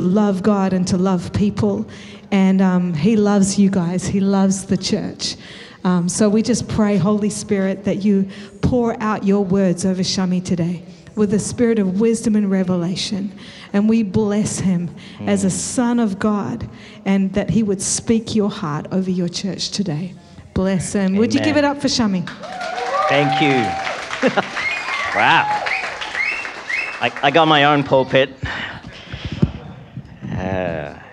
love God and to love people. And um, He loves you guys, He loves the church. Um, so we just pray, Holy Spirit, that you pour out your words over Shami today with the spirit of wisdom and revelation. And we bless him as a son of God and that he would speak your heart over your church today. Bless him. Would you give it up for Shami? Thank you. wow. I, I got my own pulpit.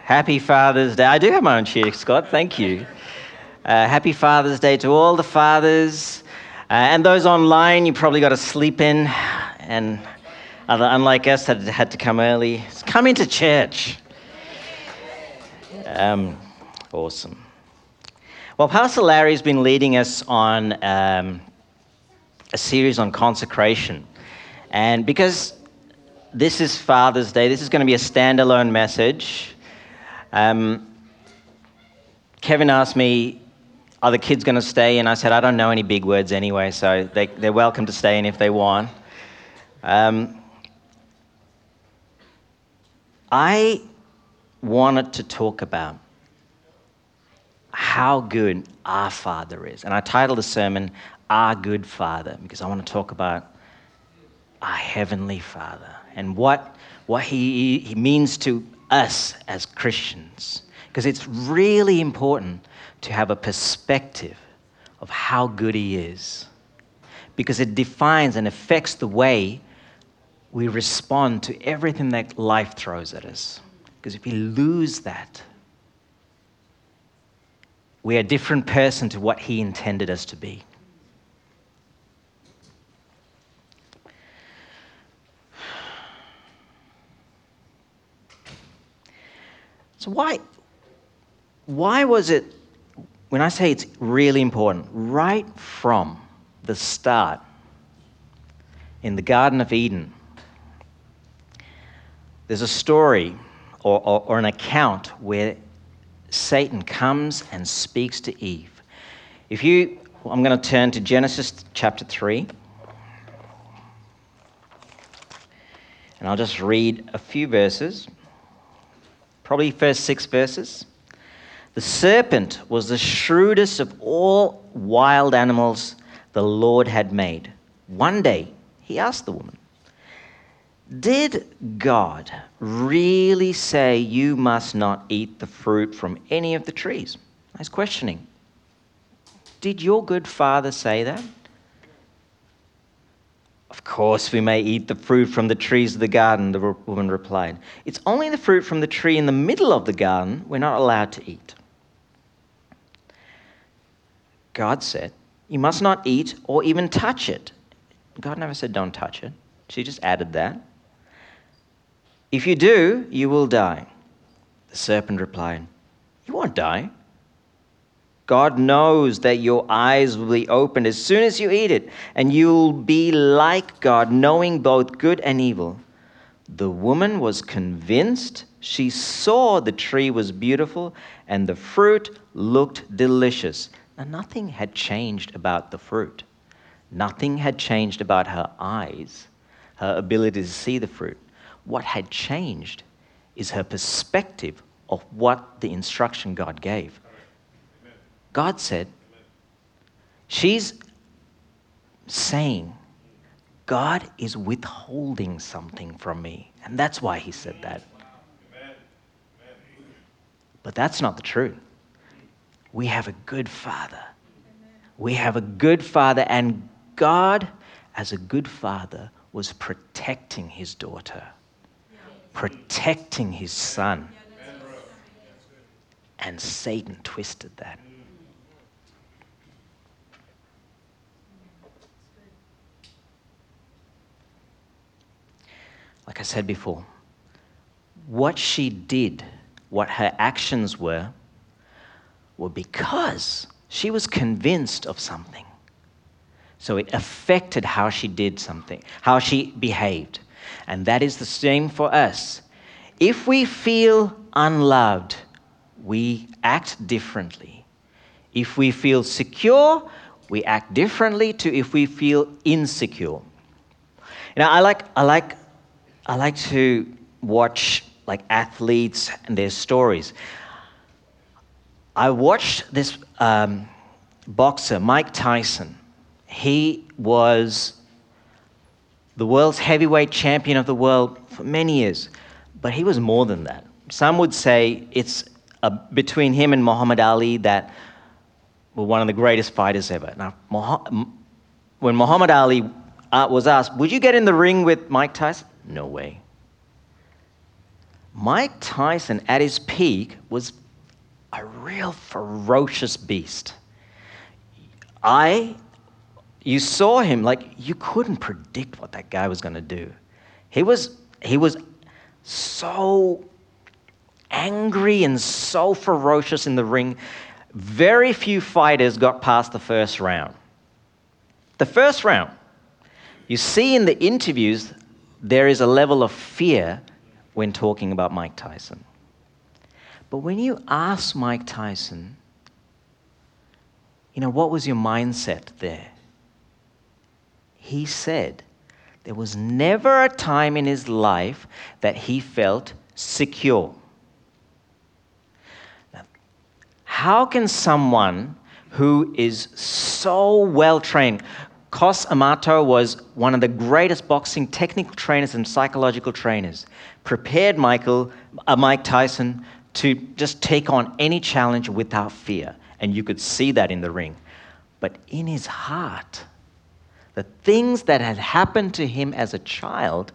Happy Father's Day. I do have my own chair, Scott. Thank you. Uh, happy Father's Day to all the fathers. Uh, and those online, you probably got to sleep in. And other, unlike us, that had to come early. Come into church. Um, awesome. Well, Pastor Larry's been leading us on um, a series on consecration. And because this is Father's Day, this is going to be a standalone message. Um, Kevin asked me, Are the kids going to stay? And I said, I don't know any big words anyway, so they, they're welcome to stay in if they want. Um, I wanted to talk about how good our Father is. And I titled the sermon, Our Good Father, because I want to talk about our Heavenly Father and what, what he, he means to us as Christians. Because it's really important to have a perspective of how good He is, because it defines and affects the way we respond to everything that life throws at us. Because if we lose that, we're a different person to what He intended us to be. So, why, why was it, when I say it's really important, right from the start in the Garden of Eden, there's a story or, or, or an account where Satan comes and speaks to Eve. If you, I'm going to turn to Genesis chapter 3. And I'll just read a few verses, probably first six verses. The serpent was the shrewdest of all wild animals the Lord had made. One day, he asked the woman, Did God really say you must not eat the fruit from any of the trees? Nice questioning. Did your good father say that? Of course, we may eat the fruit from the trees of the garden, the woman replied. It's only the fruit from the tree in the middle of the garden we're not allowed to eat. God said, You must not eat or even touch it. God never said, Don't touch it. She just added that. If you do, you will die. The serpent replied, You won't die. God knows that your eyes will be opened as soon as you eat it, and you'll be like God, knowing both good and evil. The woman was convinced. She saw the tree was beautiful and the fruit looked delicious. Now, nothing had changed about the fruit, nothing had changed about her eyes, her ability to see the fruit. What had changed is her perspective of what the instruction God gave. God said, She's saying, God is withholding something from me. And that's why he said that. But that's not the truth. We have a good father. We have a good father, and God, as a good father, was protecting his daughter, protecting his son. And Satan twisted that. Like I said before, what she did, what her actions were, were because she was convinced of something. So it affected how she did something, how she behaved. And that is the same for us. If we feel unloved, we act differently. If we feel secure, we act differently to if we feel insecure. You know, I like, I like I like to watch like athletes and their stories. I watched this um, boxer, Mike Tyson. He was the world's heavyweight champion of the world for many years, but he was more than that. Some would say it's a, between him and Muhammad Ali that were one of the greatest fighters ever. Now, when Muhammad Ali uh, was asked, Would you get in the ring with Mike Tyson? No way. Mike Tyson, at his peak, was a real ferocious beast. I, you saw him like you couldn't predict what that guy was going to do. He was, he was so angry and so ferocious in the ring. Very few fighters got past the first round. The first round, you see in the interviews, there is a level of fear when talking about Mike Tyson. But when you ask Mike Tyson, you know, what was your mindset there? He said there was never a time in his life that he felt secure. Now, how can someone who is so well trained, Cus Amato was one of the greatest boxing technical trainers and psychological trainers. Prepared Michael, uh, Mike Tyson to just take on any challenge without fear. And you could see that in the ring. But in his heart, the things that had happened to him as a child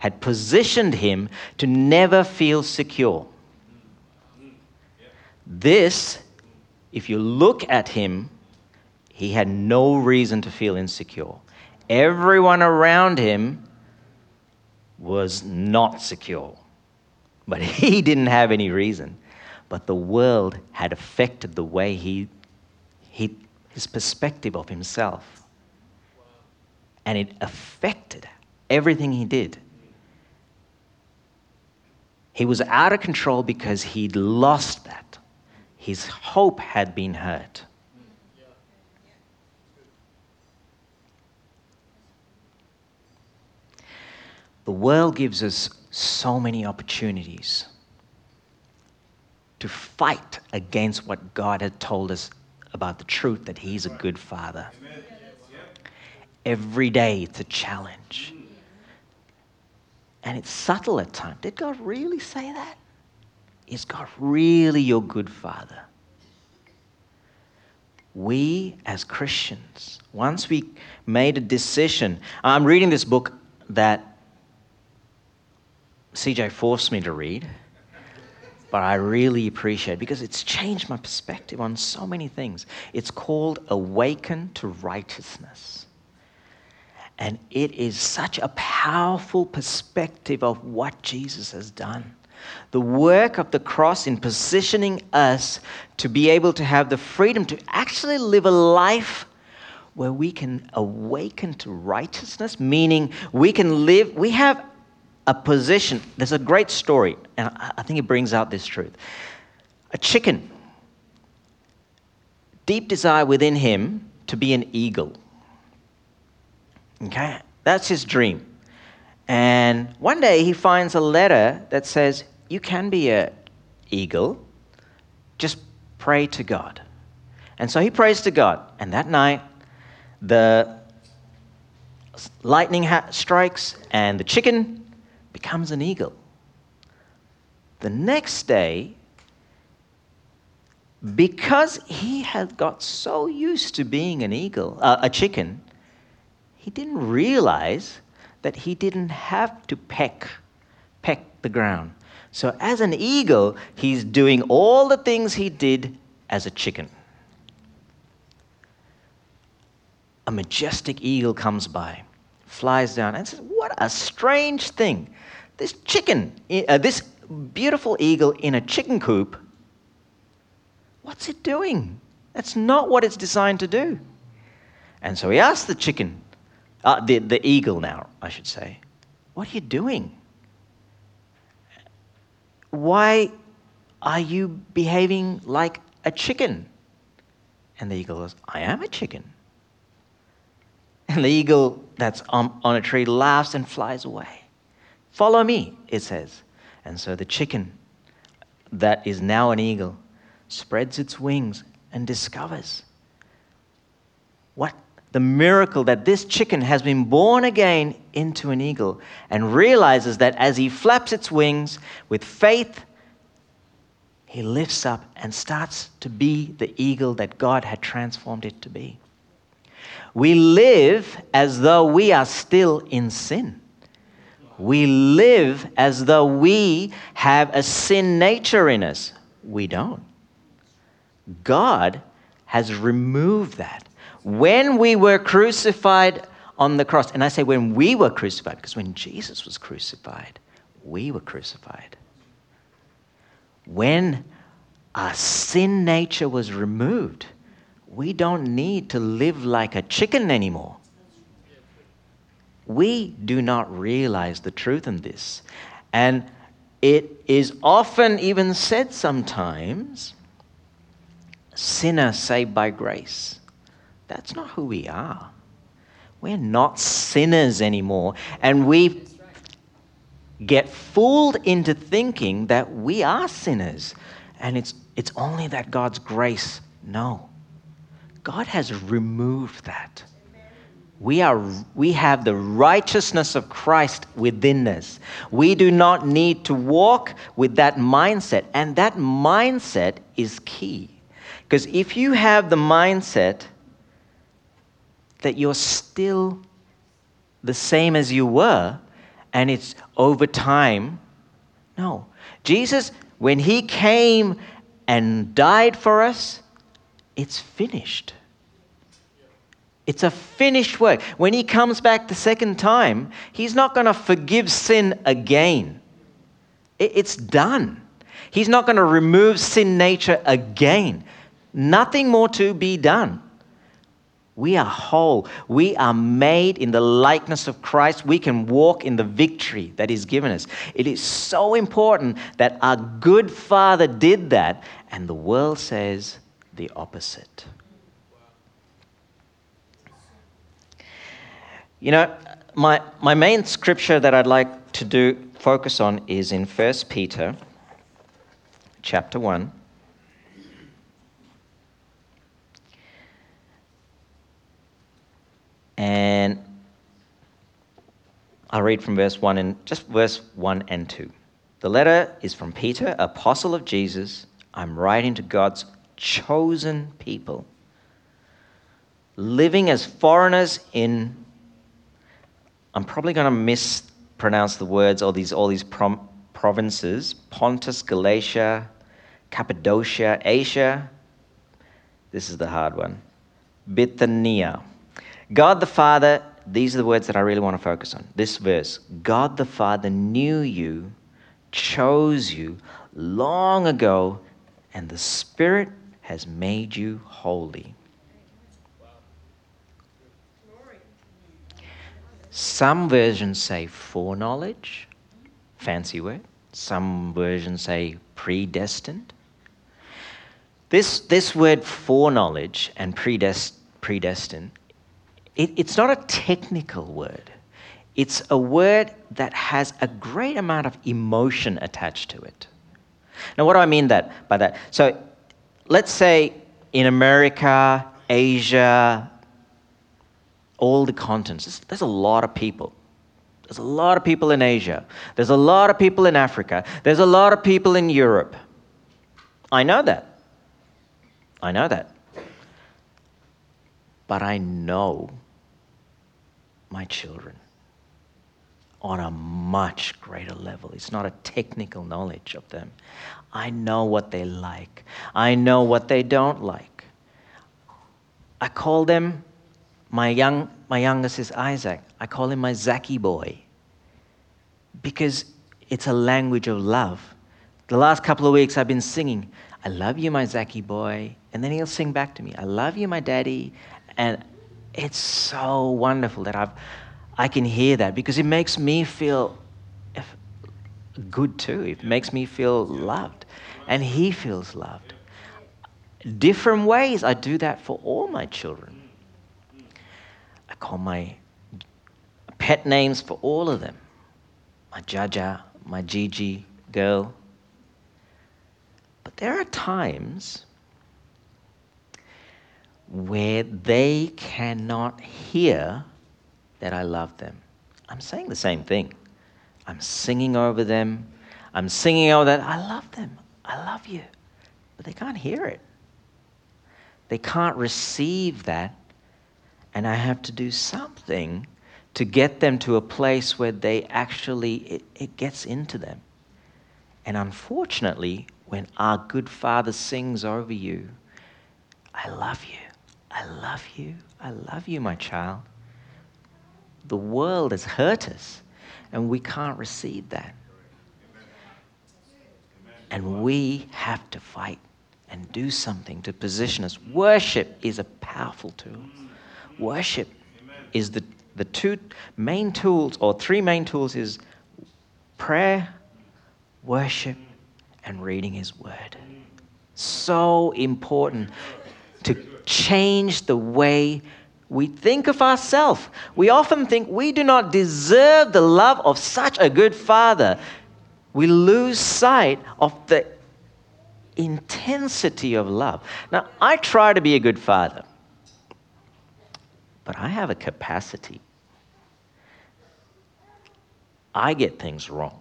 had positioned him to never feel secure. This, if you look at him, he had no reason to feel insecure. Everyone around him was not secure, but he didn't have any reason. But the world had affected the way he, he his perspective of himself. And it affected everything he did. He was out of control because he'd lost that. His hope had been hurt. The world gives us so many opportunities to fight against what God had told us about the truth that He's a good Father. Every day it's a challenge. And it's subtle at times. Did God really say that? Is God really your good Father? We as Christians, once we made a decision, I'm reading this book that CJ forced me to read, but I really appreciate it because it's changed my perspective on so many things. It's called Awaken to Righteousness. And it is such a powerful perspective of what Jesus has done. The work of the cross in positioning us to be able to have the freedom to actually live a life where we can awaken to righteousness, meaning we can live, we have a position. There's a great story, and I think it brings out this truth. A chicken, deep desire within him to be an eagle. Okay? That's his dream. And one day he finds a letter that says, You can be an eagle, just pray to God. And so he prays to God. And that night, the lightning strikes, and the chicken becomes an eagle. The next day, because he had got so used to being an eagle, uh, a chicken, he didn't realize that he didn't have to peck, peck the ground. So as an eagle, he's doing all the things he did as a chicken. A majestic eagle comes by, flies down, and says, What a strange thing. This chicken, uh, this beautiful eagle in a chicken coop, what's it doing? That's not what it's designed to do. And so he asks the chicken, uh, the, the eagle now, I should say, what are you doing? Why are you behaving like a chicken? And the eagle goes, I am a chicken. And the eagle that's on, on a tree laughs and flies away. Follow me, it says. And so the chicken that is now an eagle spreads its wings and discovers what the miracle that this chicken has been born again into an eagle and realizes that as he flaps its wings with faith, he lifts up and starts to be the eagle that God had transformed it to be. We live as though we are still in sin. We live as though we have a sin nature in us. We don't. God has removed that. When we were crucified on the cross, and I say when we were crucified, because when Jesus was crucified, we were crucified. When our sin nature was removed, we don't need to live like a chicken anymore. We do not realize the truth in this. And it is often even said sometimes sinner saved by grace. That's not who we are. We're not sinners anymore. And we get fooled into thinking that we are sinners. And it's, it's only that God's grace. No. God has removed that. We, are, we have the righteousness of Christ within us. We do not need to walk with that mindset. And that mindset is key. Because if you have the mindset that you're still the same as you were, and it's over time. No. Jesus, when he came and died for us, it's finished. It's a finished work. When he comes back the second time, he's not going to forgive sin again. It's done. He's not going to remove sin nature again. Nothing more to be done. We are whole. We are made in the likeness of Christ. We can walk in the victory that He's given us. It is so important that our good Father did that, and the world says the opposite. You know, my, my main scripture that I'd like to do focus on is in 1 Peter chapter 1. And I'll read from verse 1 and just verse 1 and 2. The letter is from Peter, apostle of Jesus. I'm writing to God's chosen people, living as foreigners in. I'm probably going to mispronounce the words, all these, all these prom, provinces Pontus, Galatia, Cappadocia, Asia. This is the hard one. Bithynia God the Father, these are the words that I really want to focus on. This verse God the Father knew you, chose you long ago, and the Spirit has made you holy. Some versions say foreknowledge, fancy word. Some versions say predestined. This, this word foreknowledge and predest, predestined it, it's not a technical word, it's a word that has a great amount of emotion attached to it. Now, what do I mean that, by that? So, let's say in America, Asia, all the continents, there's, there's a lot of people. There's a lot of people in Asia. There's a lot of people in Africa. There's a lot of people in Europe. I know that. I know that. But I know my children on a much greater level. It's not a technical knowledge of them. I know what they like, I know what they don't like. I call them, my, young, my youngest is Isaac. I call him my Zachy boy because it's a language of love. The last couple of weeks I've been singing, I love you, my Zachy boy. And then he'll sing back to me, I love you, my daddy. And it's so wonderful that I've, I can hear that because it makes me feel good too. It makes me feel loved. And he feels loved. Different ways I do that for all my children. I call my pet names for all of them my Jaja, my Gigi, girl. But there are times where they cannot hear that I love them. I'm saying the same thing. I'm singing over them. I'm singing over that. I love them. I love you. But they can't hear it. They can't receive that. And I have to do something to get them to a place where they actually, it, it gets into them. And unfortunately, when our good Father sings over you, I love you, I love you, I love you, my child. The world has hurt us, and we can't receive that. And we have to fight and do something to position us. Worship is a powerful tool. Worship is the, the two main tools, or three main tools, is prayer, worship, and reading His Word. So important to change the way we think of ourselves. We often think we do not deserve the love of such a good Father. We lose sight of the intensity of love. Now, I try to be a good father, but I have a capacity. I get things wrong.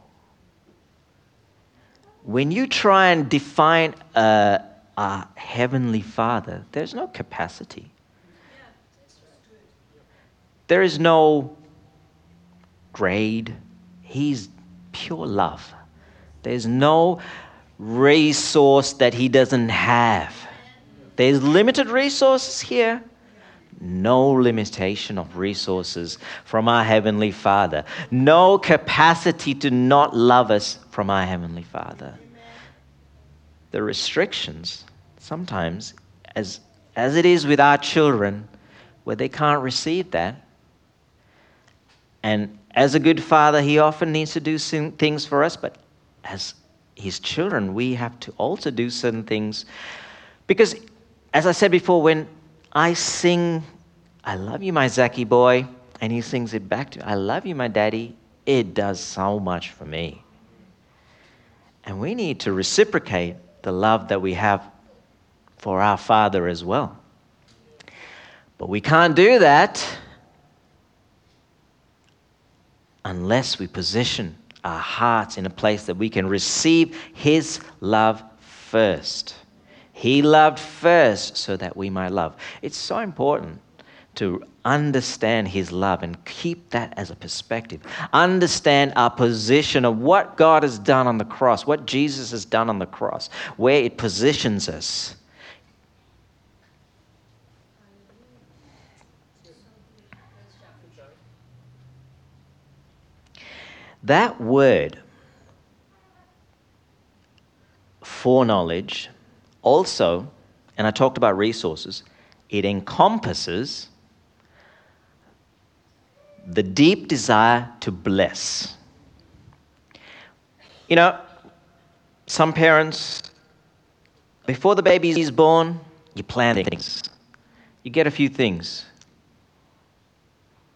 When you try and define a, a heavenly father, there's no capacity. There is no grade. He's pure love. There's no resource that he doesn't have. There's limited resources here. No limitation of resources from our Heavenly Father. No capacity to not love us from our Heavenly Father. The restrictions, sometimes, as, as it is with our children, where they can't receive that. And as a good father, he often needs to do things for us, but as his children, we have to also do certain things. Because, as I said before, when I sing, I love you, my Zaki boy, and he sings it back to me, I love you, my daddy, it does so much for me. And we need to reciprocate the love that we have for our Father as well. But we can't do that unless we position our hearts in a place that we can receive His love first. He loved first so that we might love. It's so important to understand His love and keep that as a perspective. Understand our position of what God has done on the cross, what Jesus has done on the cross, where it positions us. That word, foreknowledge, also, and I talked about resources, it encompasses the deep desire to bless. You know, some parents, before the baby is born, you plan things. You get a few things.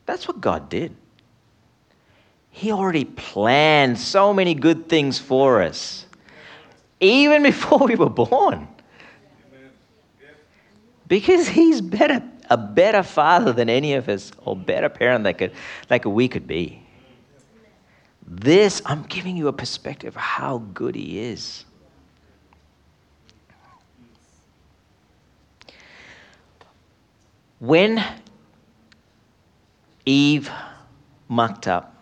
That's what God did. He already planned so many good things for us, even before we were born. Because He's better, a better father than any of us, or better parent that could, like we could be. This, I'm giving you a perspective of how good He is. When Eve mucked up,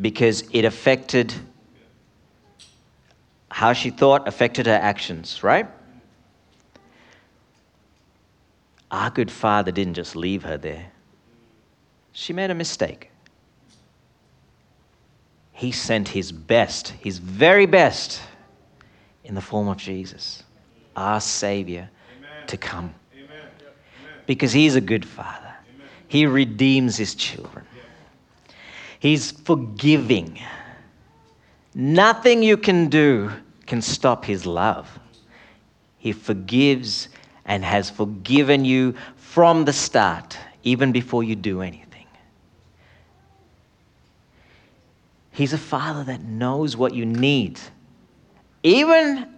because it affected how she thought, affected her actions, right? Our good Father didn't just leave her there, she made a mistake. He sent His best, His very best, in the form of Jesus, our Savior, Amen. to come. Amen. Because He's a good Father, Amen. He redeems His children. He's forgiving. Nothing you can do can stop His love. He forgives and has forgiven you from the start, even before you do anything. He's a father that knows what you need. Even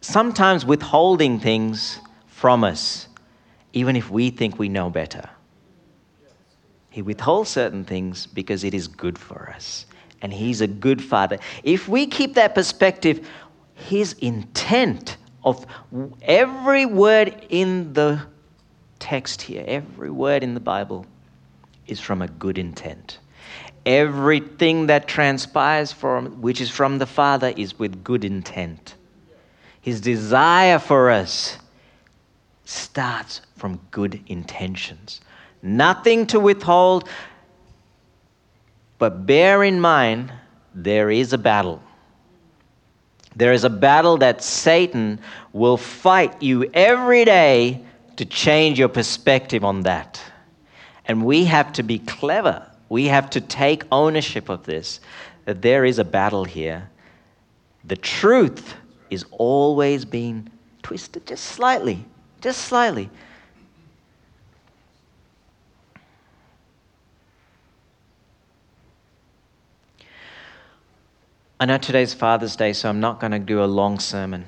sometimes withholding things from us, even if we think we know better. He withholds certain things because it is good for us. And He's a good Father. If we keep that perspective, His intent of every word in the text here, every word in the Bible, is from a good intent. Everything that transpires from which is from the Father is with good intent. His desire for us starts from good intentions. Nothing to withhold, but bear in mind there is a battle. There is a battle that Satan will fight you every day to change your perspective on that. And we have to be clever. We have to take ownership of this, that there is a battle here. The truth is always being twisted just slightly, just slightly. I know today's Father's Day, so I'm not going to do a long sermon.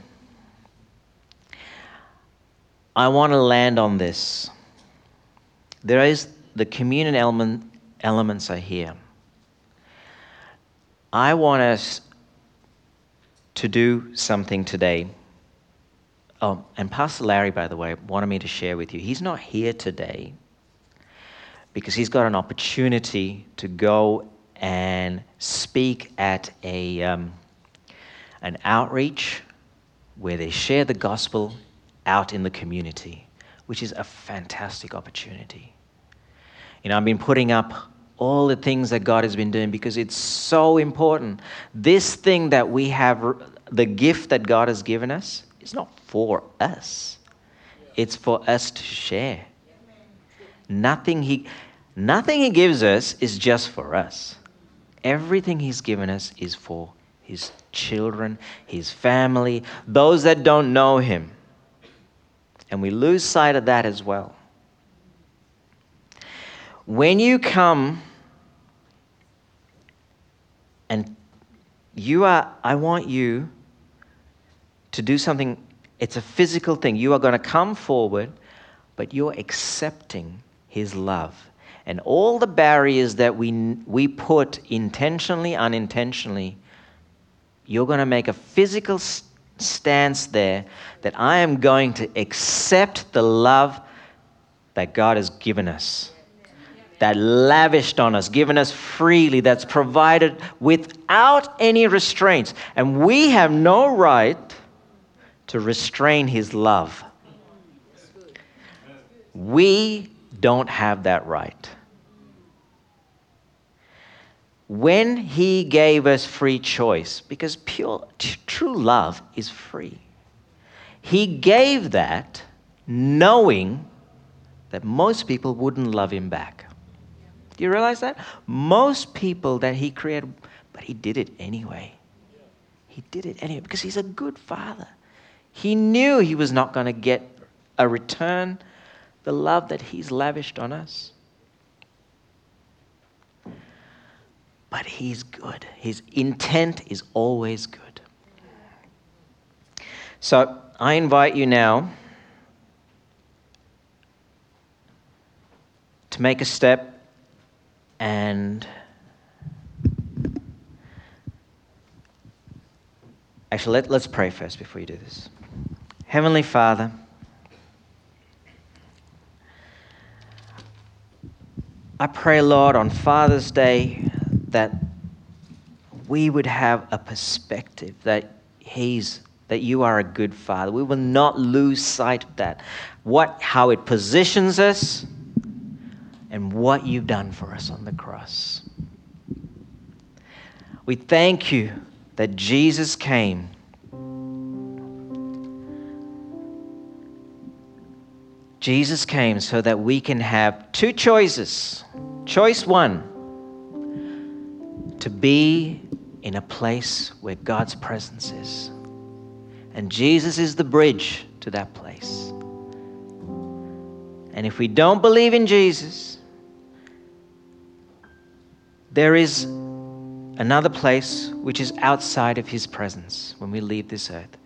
I want to land on this. There is the communion element, elements are here. I want us to do something today. Oh, and Pastor Larry, by the way, wanted me to share with you. He's not here today because he's got an opportunity to go and speak at a, um, an outreach where they share the gospel out in the community, which is a fantastic opportunity. You know, I've been putting up all the things that God has been doing because it's so important. This thing that we have, the gift that God has given us, is not for us, it's for us to share. Nothing he, nothing he gives us is just for us. Everything He's given us is for His children, His family, those that don't know Him. And we lose sight of that as well. When you come and you are, I want you to do something, it's a physical thing. You are going to come forward, but you're accepting His love and all the barriers that we, we put intentionally, unintentionally, you're going to make a physical stance there that I am going to accept the love that God has given us, that lavished on us, given us freely, that's provided without any restraints. And we have no right to restrain His love. We don't have that right when he gave us free choice, because pure, t- true love is free, he gave that knowing that most people wouldn't love him back. Do you realize that? Most people that he created, but he did it anyway. He did it anyway because he's a good father. He knew he was not going to get a return, the love that he's lavished on us. But He's good. His intent is always good. So I invite you now to make a step and actually let, let's pray first before you do this. Heavenly Father, I pray, Lord, on Father's Day that we would have a perspective that He's that you are a good father. We will not lose sight of that. What how it positions us and what you've done for us on the cross. We thank you that Jesus came Jesus came so that we can have two choices. Choice one to be in a place where God's presence is. And Jesus is the bridge to that place. And if we don't believe in Jesus, there is another place which is outside of his presence when we leave this earth.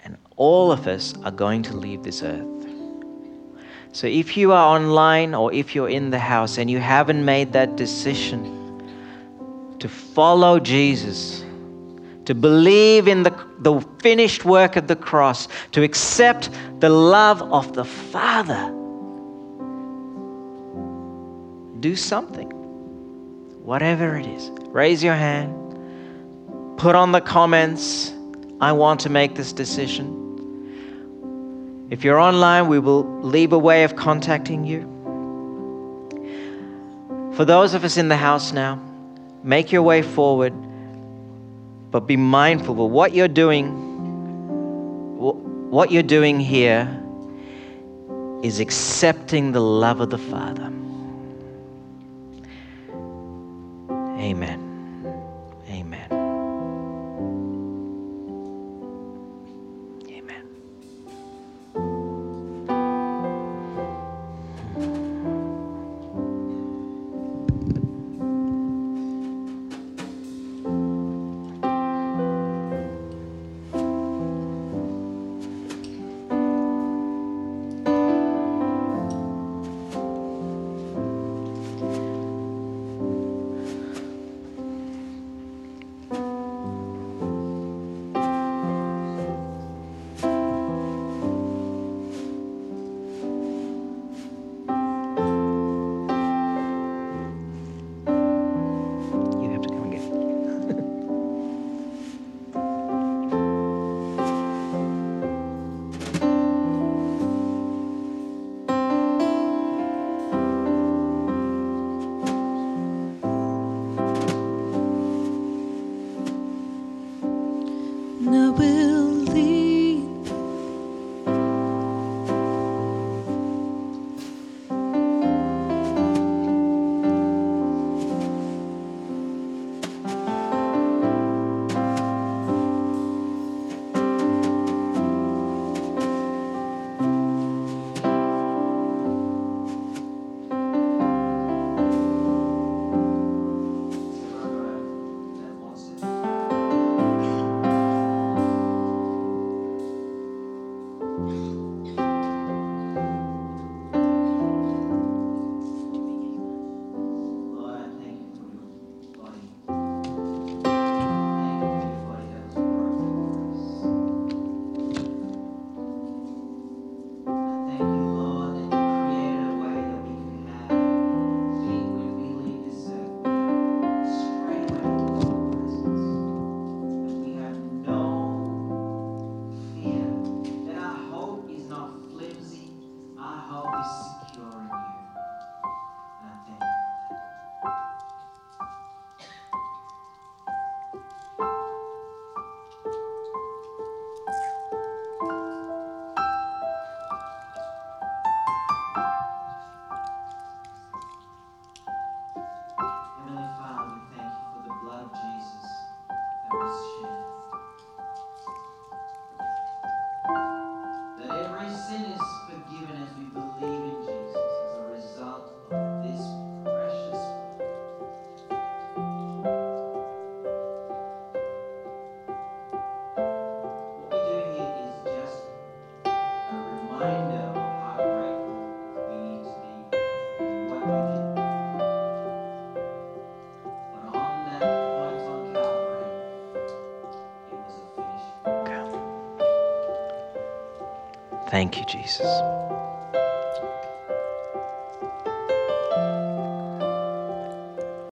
And all of us are going to leave this earth. So if you are online or if you're in the house and you haven't made that decision, to follow Jesus, to believe in the, the finished work of the cross, to accept the love of the Father. Do something, whatever it is. Raise your hand, put on the comments. I want to make this decision. If you're online, we will leave a way of contacting you. For those of us in the house now, Make your way forward, but be mindful of what you're doing. What you're doing here is accepting the love of the Father. Amen. Thank you, Jesus.